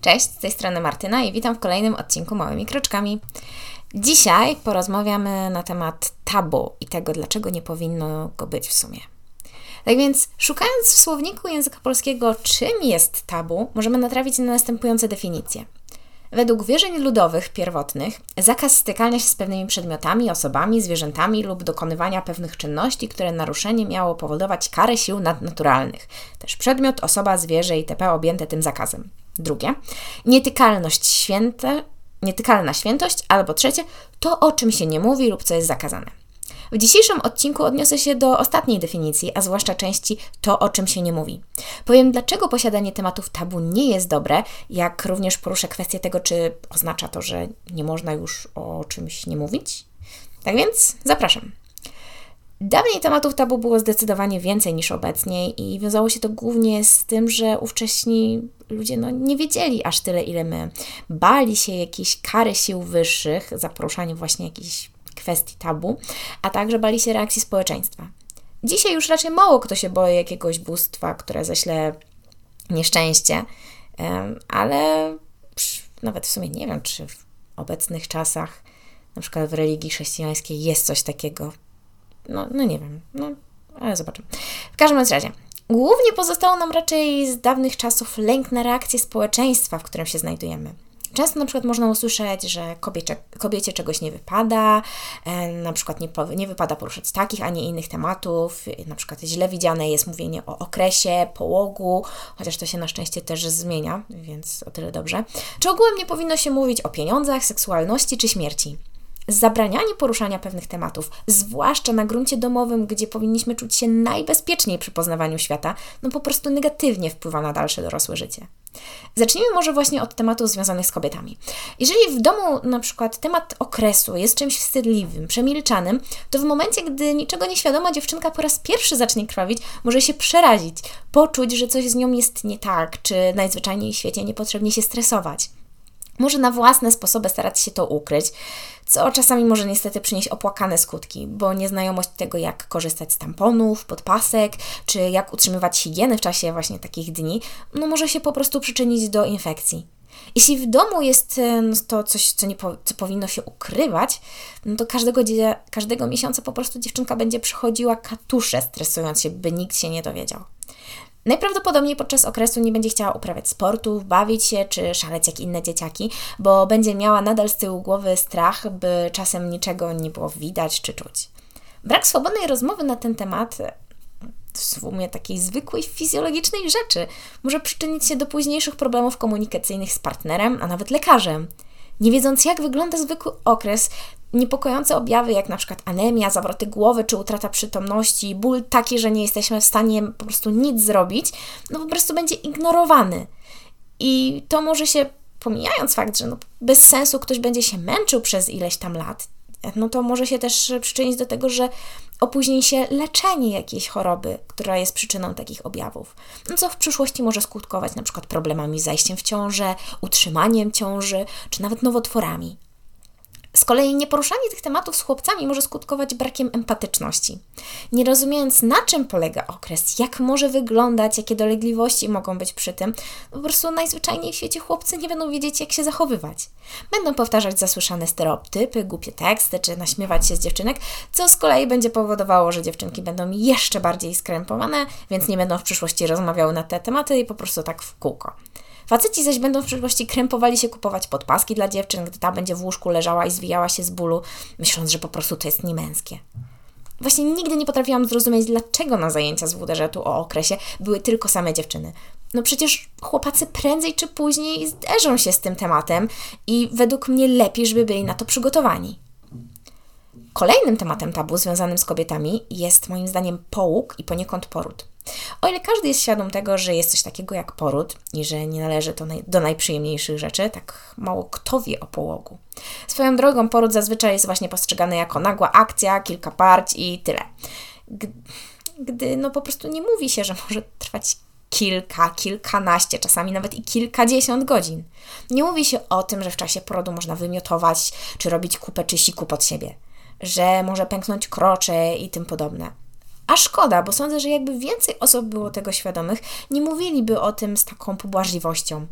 Cześć, z tej strony Martyna i witam w kolejnym odcinku Małymi Kroczkami. Dzisiaj porozmawiamy na temat tabu i tego, dlaczego nie powinno go być w sumie. Tak więc, szukając w słowniku języka polskiego, czym jest tabu, możemy natrafić na następujące definicje. Według wierzeń ludowych pierwotnych, zakaz stykania się z pewnymi przedmiotami, osobami, zwierzętami lub dokonywania pewnych czynności, które naruszenie miało powodować karę sił nadnaturalnych. Też przedmiot, osoba, zwierzę itp. objęte tym zakazem. Drugie, nietykalność święte, nietykalna świętość, albo trzecie, to o czym się nie mówi lub co jest zakazane. W dzisiejszym odcinku odniosę się do ostatniej definicji, a zwłaszcza części to, o czym się nie mówi. Powiem, dlaczego posiadanie tematów tabu nie jest dobre, jak również poruszę kwestię tego, czy oznacza to, że nie można już o czymś nie mówić. Tak więc zapraszam. Dawniej tematów tabu było zdecydowanie więcej niż obecnie i wiązało się to głównie z tym, że ówcześni ludzie no, nie wiedzieli aż tyle, ile my. Bali się jakiejś kary sił wyższych za poruszanie właśnie jakichś kwestii tabu, a także bali się reakcji społeczeństwa. Dzisiaj już raczej mało kto się boi jakiegoś bóstwa, które ześle nieszczęście, ale nawet w sumie nie wiem, czy w obecnych czasach, na przykład w religii chrześcijańskiej, jest coś takiego. No, no nie wiem, no, ale zobaczymy. W każdym razie, głównie pozostało nam raczej z dawnych czasów lęk na reakcję społeczeństwa, w którym się znajdujemy. Często na przykład można usłyszeć, że kobiecie, kobiecie czegoś nie wypada, e, na przykład nie, nie wypada poruszać takich, a nie innych tematów, na przykład źle widziane jest mówienie o okresie, połogu, chociaż to się na szczęście też zmienia, więc o tyle dobrze. Czy ogółem nie powinno się mówić o pieniądzach, seksualności czy śmierci? Zabranianie poruszania pewnych tematów, zwłaszcza na gruncie domowym, gdzie powinniśmy czuć się najbezpieczniej przy poznawaniu świata, no po prostu negatywnie wpływa na dalsze dorosłe życie. Zacznijmy może właśnie od tematów związanych z kobietami. Jeżeli w domu na przykład temat okresu jest czymś wstydliwym, przemilczanym, to w momencie, gdy niczego nieświadoma dziewczynka po raz pierwszy zacznie krwawić, może się przerazić, poczuć, że coś z nią jest nie tak, czy najzwyczajniej w świecie niepotrzebnie się stresować. Może na własne sposoby starać się to ukryć, co czasami może niestety przynieść opłakane skutki, bo nieznajomość tego, jak korzystać z tamponów, podpasek, czy jak utrzymywać higienę w czasie właśnie takich dni, no może się po prostu przyczynić do infekcji. Jeśli w domu jest to coś, co, nie po, co powinno się ukrywać, no to każdego, każdego miesiąca po prostu dziewczynka będzie przychodziła katusze, stresując się, by nikt się nie dowiedział. Najprawdopodobniej podczas okresu nie będzie chciała uprawiać sportów, bawić się czy szaleć jak inne dzieciaki, bo będzie miała nadal z tyłu głowy strach, by czasem niczego nie było widać czy czuć. Brak swobodnej rozmowy na ten temat w sumie takiej zwykłej fizjologicznej rzeczy może przyczynić się do późniejszych problemów komunikacyjnych z partnerem, a nawet lekarzem. Nie wiedząc, jak wygląda zwykły okres, niepokojące objawy, jak na przykład anemia, zawroty głowy czy utrata przytomności, ból taki, że nie jesteśmy w stanie po prostu nic zrobić, no po prostu będzie ignorowany. I to może się, pomijając fakt, że no bez sensu ktoś będzie się męczył przez ileś tam lat, no to może się też przyczynić do tego, że opóźni się leczenie jakiejś choroby, która jest przyczyną takich objawów, no co w przyszłości może skutkować na przykład problemami z zajściem w ciążę, utrzymaniem ciąży, czy nawet nowotworami. Z kolei nieporuszanie tych tematów z chłopcami może skutkować brakiem empatyczności. Nie rozumiejąc, na czym polega okres, jak może wyglądać, jakie dolegliwości mogą być przy tym, po prostu najzwyczajniej w świecie chłopcy nie będą wiedzieć, jak się zachowywać. Będą powtarzać zasłyszane stereotypy, głupie teksty, czy naśmiewać się z dziewczynek, co z kolei będzie powodowało, że dziewczynki będą jeszcze bardziej skrępowane, więc nie będą w przyszłości rozmawiały na te tematy i po prostu tak w kółko. Faceci zaś będą w przyszłości krępowali się kupować podpaski dla dziewczyn, gdy ta będzie w łóżku leżała i zwijała się z bólu, myśląc, że po prostu to jest niemęskie. Właśnie nigdy nie potrafiłam zrozumieć, dlaczego na zajęcia z WDŻ-u o okresie były tylko same dziewczyny. No przecież chłopacy prędzej czy później zderzą się z tym tematem i według mnie lepiej, żeby byli na to przygotowani. Kolejnym tematem tabu związanym z kobietami jest moim zdaniem połóg i poniekąd poród. O ile każdy jest świadom tego, że jest coś takiego jak poród i że nie należy to do najprzyjemniejszych rzeczy, tak mało kto wie o połogu. Swoją drogą poród zazwyczaj jest właśnie postrzegany jako nagła akcja, kilka parć i tyle. Gdy, gdy no po prostu nie mówi się, że może trwać kilka, kilkanaście, czasami nawet i kilkadziesiąt godzin. Nie mówi się o tym, że w czasie porodu można wymiotować, czy robić kupę czy siku pod siebie, że może pęknąć krocze i tym podobne A szkoda, bo sądzę, że jakby więcej osób było tego świadomych, nie mówiliby o tym z taką pobłażliwością.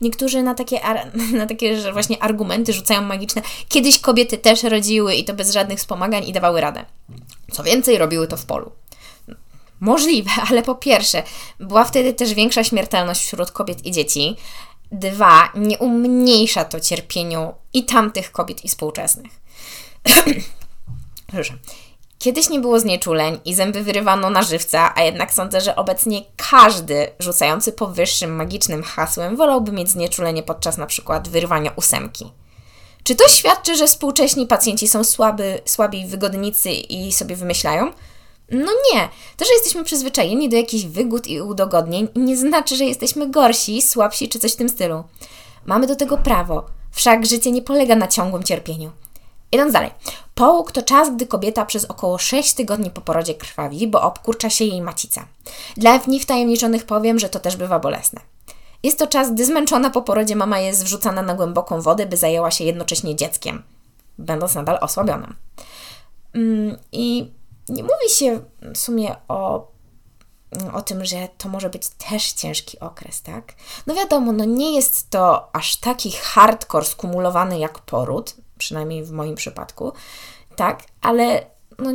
Niektórzy na takie, na takie właśnie argumenty rzucają magiczne. Kiedyś kobiety też rodziły i to bez żadnych wspomagań i dawały radę. Co więcej, robiły to w polu. Możliwe, ale po pierwsze, była wtedy też większa śmiertelność wśród kobiet i dzieci. Dwa, nie umniejsza to cierpieniu i tamtych kobiet i współczesnych. Proszę. Kiedyś nie było znieczuleń i zęby wyrywano na żywca, a jednak sądzę, że obecnie każdy rzucający powyższym magicznym hasłem wolałby mieć znieczulenie podczas na przykład wyrywania ósemki. Czy to świadczy, że współcześni pacjenci są słaby, słabi wygodnicy i sobie wymyślają? No nie. To, że jesteśmy przyzwyczajeni do jakichś wygód i udogodnień, nie znaczy, że jesteśmy gorsi, słabsi czy coś w tym stylu. Mamy do tego prawo, wszak życie nie polega na ciągłym cierpieniu. Idąc dalej. Połóg to czas, gdy kobieta przez około 6 tygodni po porodzie krwawi, bo obkurcza się jej macica. Dla niewtajemniczonych powiem, że to też bywa bolesne. Jest to czas, gdy zmęczona po porodzie mama jest wrzucana na głęboką wodę, by zajęła się jednocześnie dzieckiem, będąc nadal osłabioną. Mm, I nie mówi się w sumie o, o tym, że to może być też ciężki okres, tak? No wiadomo, no nie jest to aż taki hardcore skumulowany jak poród, przynajmniej w moim przypadku, tak, ale no,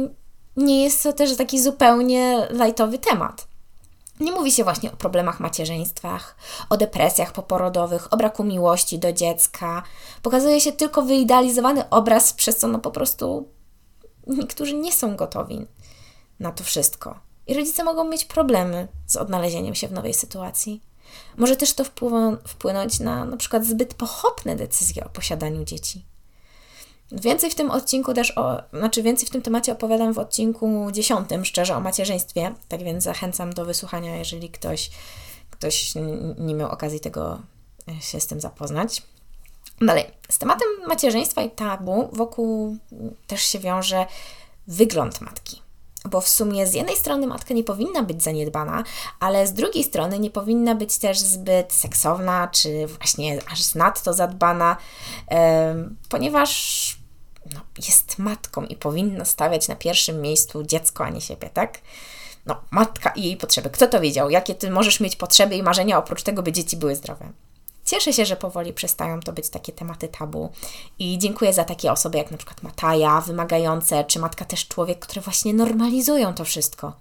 nie jest to też taki zupełnie lightowy temat. Nie mówi się właśnie o problemach macierzyństwach, o depresjach poporodowych, o braku miłości do dziecka. Pokazuje się tylko wyidealizowany obraz, przez co no po prostu niektórzy nie są gotowi na to wszystko. I rodzice mogą mieć problemy z odnalezieniem się w nowej sytuacji. Może też to wpłynąć na na przykład zbyt pochopne decyzje o posiadaniu dzieci. Więcej w tym odcinku też, o, znaczy więcej w tym temacie opowiadam w odcinku dziesiątym, szczerze o macierzyństwie, tak więc zachęcam do wysłuchania, jeżeli ktoś, ktoś nie miał okazji tego e, się z tym zapoznać. Dalej, z tematem macierzyństwa i tabu wokół też się wiąże wygląd matki. Bo w sumie z jednej strony matka nie powinna być zaniedbana, ale z drugiej strony nie powinna być też zbyt seksowna, czy właśnie aż nadto zadbana, yy, ponieważ no, jest matką i powinna stawiać na pierwszym miejscu dziecko, a nie siebie, tak? No, matka i jej potrzeby. Kto to wiedział? Jakie ty możesz mieć potrzeby i marzenia oprócz tego, by dzieci były zdrowe? Cieszę się, że powoli przestają to być takie tematy tabu i dziękuję za takie osoby jak na przykład Mataja, wymagające, czy Matka też człowiek, które właśnie normalizują to wszystko.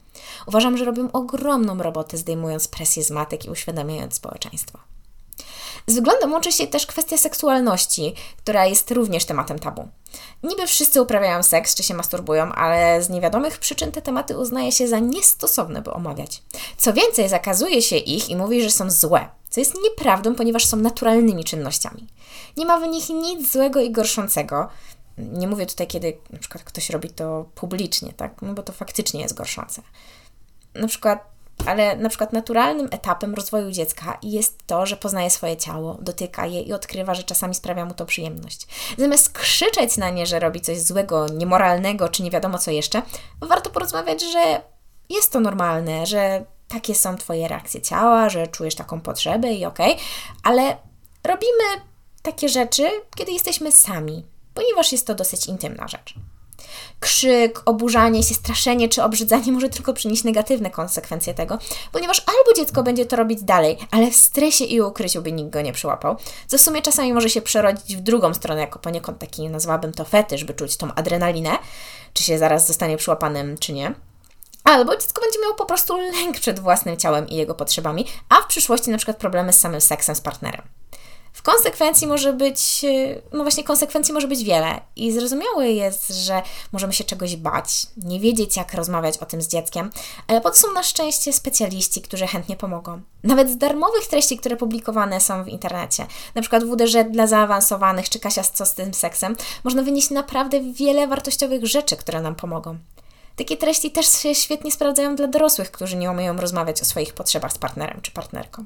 Uważam, że robią ogromną robotę zdejmując presję z matek i uświadamiając społeczeństwo. Z wyglądem łączy się też kwestia seksualności, która jest również tematem tabu. Niby wszyscy uprawiają seks czy się masturbują, ale z niewiadomych przyczyn te tematy uznaje się za niestosowne, by omawiać. Co więcej, zakazuje się ich i mówi, że są złe, co jest nieprawdą, ponieważ są naturalnymi czynnościami. Nie ma w nich nic złego i gorszącego. Nie mówię tutaj, kiedy na przykład ktoś robi to publicznie, tak? No bo to faktycznie jest gorszące. Na przykład ale na przykład naturalnym etapem rozwoju dziecka jest to, że poznaje swoje ciało, dotyka je i odkrywa, że czasami sprawia mu to przyjemność. Zamiast krzyczeć na nie, że robi coś złego, niemoralnego, czy nie wiadomo co jeszcze, warto porozmawiać, że jest to normalne, że takie są Twoje reakcje ciała, że czujesz taką potrzebę i okej, okay, ale robimy takie rzeczy, kiedy jesteśmy sami, ponieważ jest to dosyć intymna rzecz. Krzyk, oburzanie się, straszenie czy obrzydzanie może tylko przynieść negatywne konsekwencje tego, ponieważ albo dziecko będzie to robić dalej, ale w stresie i ukryciu by nikt go nie przyłapał, co w sumie czasami może się przerodzić w drugą stronę, jako poniekąd taki nazwałabym to fetysz, by czuć tą adrenalinę, czy się zaraz zostanie przyłapanym, czy nie. Albo dziecko będzie miało po prostu lęk przed własnym ciałem i jego potrzebami, a w przyszłości na przykład problemy z samym seksem z partnerem. W konsekwencji może być, no właśnie, konsekwencji może być wiele i zrozumiałe jest, że możemy się czegoś bać, nie wiedzieć, jak rozmawiać o tym z dzieckiem, ale po to są na szczęście specjaliści, którzy chętnie pomogą. Nawet z darmowych treści, które publikowane są w internecie, na przykład WDŻ dla zaawansowanych czy Kasia co z tym seksem, można wynieść naprawdę wiele wartościowych rzeczy, które nam pomogą. Takie treści też się świetnie sprawdzają dla dorosłych, którzy nie umieją rozmawiać o swoich potrzebach z partnerem czy partnerką.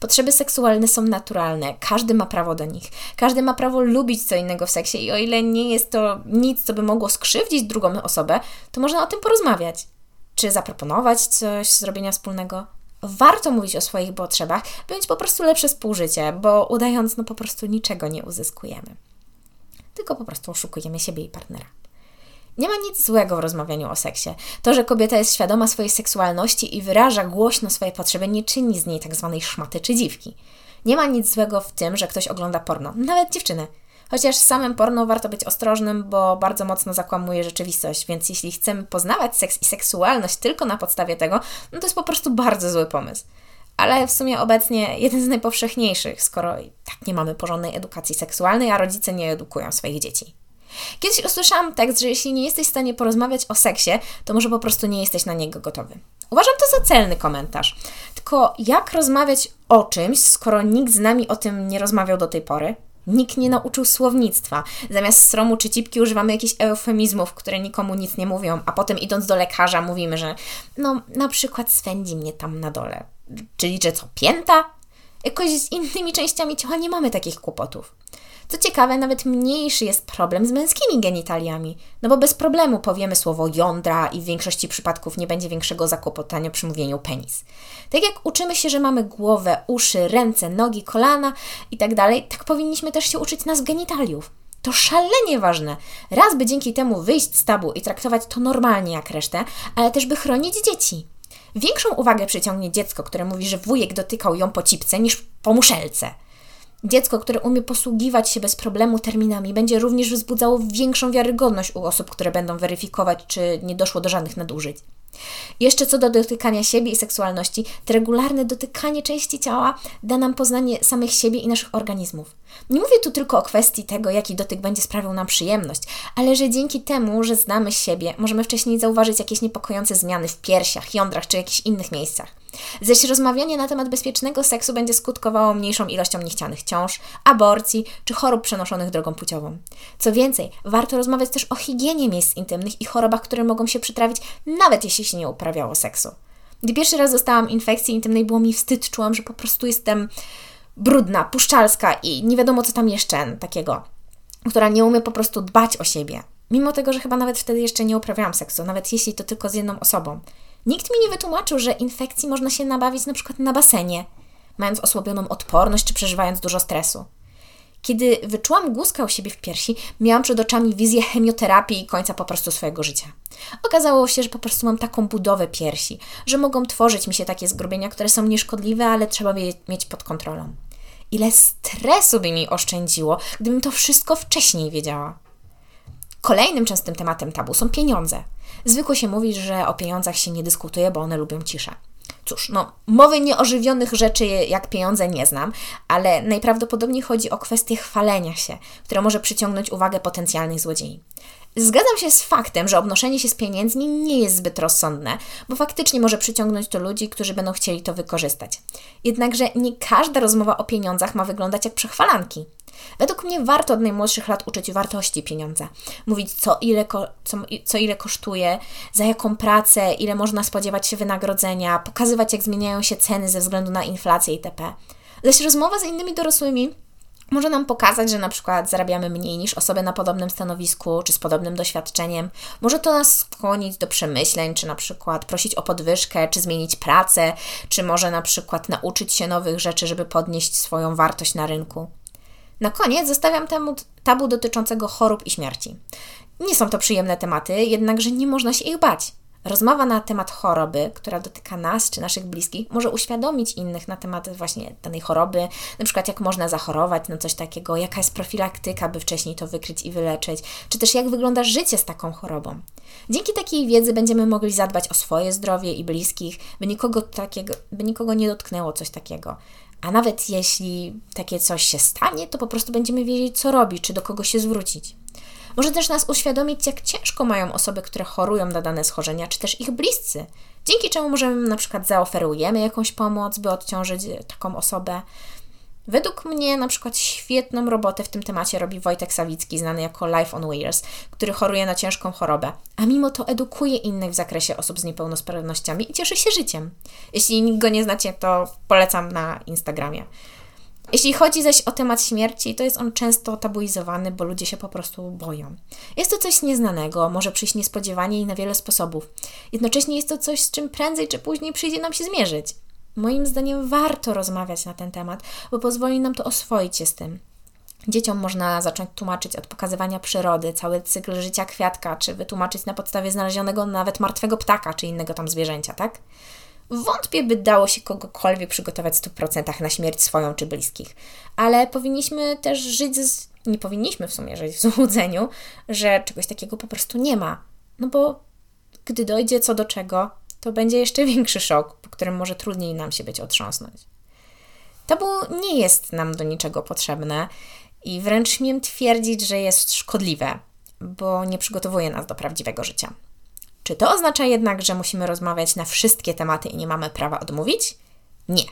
Potrzeby seksualne są naturalne, każdy ma prawo do nich. Każdy ma prawo lubić co innego w seksie i o ile nie jest to nic, co by mogło skrzywdzić drugą osobę, to można o tym porozmawiać. Czy zaproponować coś zrobienia wspólnego? Warto mówić o swoich potrzebach, by mieć po prostu lepsze współżycie, bo udając, no po prostu niczego nie uzyskujemy. Tylko po prostu oszukujemy siebie i partnera. Nie ma nic złego w rozmawianiu o seksie. To, że kobieta jest świadoma swojej seksualności i wyraża głośno swoje potrzeby, nie czyni z niej tak zwanej szmaty czy dziwki. Nie ma nic złego w tym, że ktoś ogląda porno, nawet dziewczyny. Chociaż z samym porno warto być ostrożnym, bo bardzo mocno zakłamuje rzeczywistość, więc jeśli chcemy poznawać seks i seksualność tylko na podstawie tego, no to jest po prostu bardzo zły pomysł. Ale w sumie obecnie jeden z najpowszechniejszych, skoro tak nie mamy porządnej edukacji seksualnej, a rodzice nie edukują swoich dzieci. Kiedyś usłyszałam tekst, że jeśli nie jesteś w stanie porozmawiać o seksie, to może po prostu nie jesteś na niego gotowy. Uważam to za celny komentarz. Tylko jak rozmawiać o czymś, skoro nikt z nami o tym nie rozmawiał do tej pory? Nikt nie nauczył słownictwa. Zamiast stromu czy cipki używamy jakichś eufemizmów, które nikomu nic nie mówią, a potem idąc do lekarza mówimy, że no na przykład swędzi mnie tam na dole. Czyli, że co, pięta? Jakoś z innymi częściami ciała nie mamy takich kłopotów. Co ciekawe, nawet mniejszy jest problem z męskimi genitaliami, no bo bez problemu powiemy słowo jądra i w większości przypadków nie będzie większego zakłopotania przy mówieniu penis. Tak jak uczymy się, że mamy głowę, uszy, ręce, nogi, kolana itd., tak, tak powinniśmy też się uczyć nas genitaliów. To szalenie ważne. Raz by dzięki temu wyjść z tabu i traktować to normalnie jak resztę, ale też by chronić dzieci. Większą uwagę przyciągnie dziecko, które mówi, że wujek dotykał ją po cipce niż po muszelce. Dziecko, które umie posługiwać się bez problemu terminami, będzie również wzbudzało większą wiarygodność u osób, które będą weryfikować, czy nie doszło do żadnych nadużyć. Jeszcze co do dotykania siebie i seksualności, to regularne dotykanie części ciała da nam poznanie samych siebie i naszych organizmów. Nie mówię tu tylko o kwestii tego, jaki dotyk będzie sprawiał nam przyjemność, ale że dzięki temu, że znamy siebie, możemy wcześniej zauważyć jakieś niepokojące zmiany w piersiach, jądrach czy jakichś innych miejscach. Zaś rozmawianie na temat bezpiecznego seksu będzie skutkowało mniejszą ilością niechcianych ciąż, aborcji czy chorób przenoszonych drogą płciową. Co więcej, warto rozmawiać też o higienie miejsc intymnych i chorobach, które mogą się przytrafić, nawet jeśli się nie uprawiało seksu. Gdy pierwszy raz dostałam infekcji intymnej, było mi wstyd, czułam, że po prostu jestem brudna, puszczalska i nie wiadomo co tam jeszcze takiego, która nie umie po prostu dbać o siebie. Mimo tego, że chyba nawet wtedy jeszcze nie uprawiałam seksu, nawet jeśli to tylko z jedną osobą. Nikt mi nie wytłumaczył, że infekcji można się nabawić na przykład na basenie, mając osłabioną odporność czy przeżywając dużo stresu. Kiedy wyczułam guzkę u siebie w piersi, miałam przed oczami wizję chemioterapii i końca po prostu swojego życia. Okazało się, że po prostu mam taką budowę piersi, że mogą tworzyć mi się takie zgrubienia, które są nieszkodliwe, ale trzeba je mieć pod kontrolą. Ile stresu by mi oszczędziło, gdybym to wszystko wcześniej wiedziała. Kolejnym częstym tematem tabu są pieniądze. Zwykło się mówić, że o pieniądzach się nie dyskutuje, bo one lubią ciszę. Cóż, no, mowy nieożywionych rzeczy jak pieniądze nie znam, ale najprawdopodobniej chodzi o kwestię chwalenia się, które może przyciągnąć uwagę potencjalnych złodziei. Zgadzam się z faktem, że obnoszenie się z pieniędzmi nie jest zbyt rozsądne, bo faktycznie może przyciągnąć to ludzi, którzy będą chcieli to wykorzystać. Jednakże nie każda rozmowa o pieniądzach ma wyglądać jak przechwalanki. Według mnie warto od najmłodszych lat uczyć wartości pieniądza. Mówić, co ile, co, co ile kosztuje, za jaką pracę, ile można spodziewać się wynagrodzenia, pokazywać, jak zmieniają się ceny ze względu na inflację itp. Zaś rozmowa z innymi dorosłymi może nam pokazać, że na przykład zarabiamy mniej niż osoby na podobnym stanowisku czy z podobnym doświadczeniem. Może to nas skłonić do przemyśleń, czy na przykład prosić o podwyżkę, czy zmienić pracę, czy może na przykład nauczyć się nowych rzeczy, żeby podnieść swoją wartość na rynku. Na koniec zostawiam temu tabu dotyczącego chorób i śmierci. Nie są to przyjemne tematy, jednakże nie można się ich bać. Rozmowa na temat choroby, która dotyka nas czy naszych bliskich, może uświadomić innych na temat właśnie danej choroby, na przykład jak można zachorować na coś takiego, jaka jest profilaktyka, by wcześniej to wykryć i wyleczyć, czy też jak wygląda życie z taką chorobą. Dzięki takiej wiedzy będziemy mogli zadbać o swoje zdrowie i bliskich, by nikogo, takiego, by nikogo nie dotknęło coś takiego. A nawet jeśli takie coś się stanie, to po prostu będziemy wiedzieć, co robić, czy do kogo się zwrócić. Może też nas uświadomić, jak ciężko mają osoby, które chorują na dane schorzenia, czy też ich bliscy, dzięki czemu możemy na przykład zaoferujemy jakąś pomoc, by odciążyć taką osobę. Według mnie na przykład świetną robotę w tym temacie robi Wojtek Sawicki, znany jako Life on Wheels, który choruje na ciężką chorobę, a mimo to edukuje innych w zakresie osób z niepełnosprawnościami i cieszy się życiem. Jeśli go nie znacie, to polecam na Instagramie. Jeśli chodzi zaś o temat śmierci, to jest on często tabuizowany, bo ludzie się po prostu boją. Jest to coś nieznanego, może przyjść niespodziewanie i na wiele sposobów. Jednocześnie jest to coś, z czym prędzej czy później przyjdzie nam się zmierzyć. Moim zdaniem warto rozmawiać na ten temat, bo pozwoli nam to oswoić się z tym. Dzieciom można zacząć tłumaczyć od pokazywania przyrody, cały cykl życia kwiatka, czy wytłumaczyć na podstawie znalezionego nawet martwego ptaka, czy innego tam zwierzęcia, tak? Wątpię, by dało się kogokolwiek przygotować w 100% na śmierć swoją czy bliskich, ale powinniśmy też żyć, z... nie powinniśmy w sumie żyć w złudzeniu, że czegoś takiego po prostu nie ma. No bo gdy dojdzie co do czego, to będzie jeszcze większy szok, po którym może trudniej nam się być otrząsnąć. Tabu nie jest nam do niczego potrzebne i wręcz śmiem twierdzić, że jest szkodliwe, bo nie przygotowuje nas do prawdziwego życia. Czy to oznacza jednak, że musimy rozmawiać na wszystkie tematy i nie mamy prawa odmówić? Nie.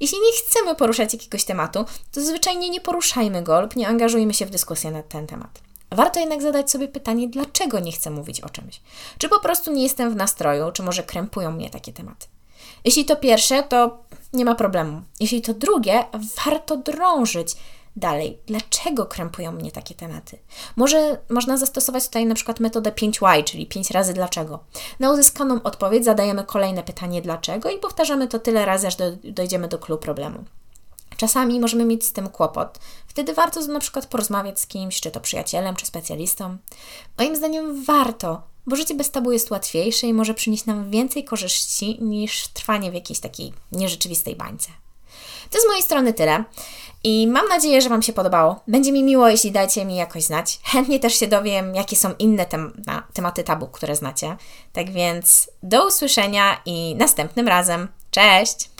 Jeśli nie chcemy poruszać jakiegoś tematu, to zwyczajnie nie poruszajmy go lub nie angażujmy się w dyskusję na ten temat. Warto jednak zadać sobie pytanie, dlaczego nie chcę mówić o czymś. Czy po prostu nie jestem w nastroju, czy może krępują mnie takie tematy. Jeśli to pierwsze, to nie ma problemu. Jeśli to drugie, warto drążyć dalej. Dlaczego krępują mnie takie tematy? Może można zastosować tutaj na przykład metodę 5Y, czyli 5 razy dlaczego. Na uzyskaną odpowiedź zadajemy kolejne pytanie dlaczego i powtarzamy to tyle razy, aż do, dojdziemy do kluczu problemu. Czasami możemy mieć z tym kłopot. Wtedy warto na przykład porozmawiać z kimś, czy to przyjacielem, czy specjalistą. Moim zdaniem warto, bo życie bez tabu jest łatwiejsze i może przynieść nam więcej korzyści niż trwanie w jakiejś takiej nierzeczywistej bańce. To z mojej strony tyle. I mam nadzieję, że Wam się podobało. Będzie mi miło, jeśli dajcie mi jakoś znać. Chętnie też się dowiem, jakie są inne tem tematy tabu, które znacie. Tak więc do usłyszenia i następnym razem. Cześć!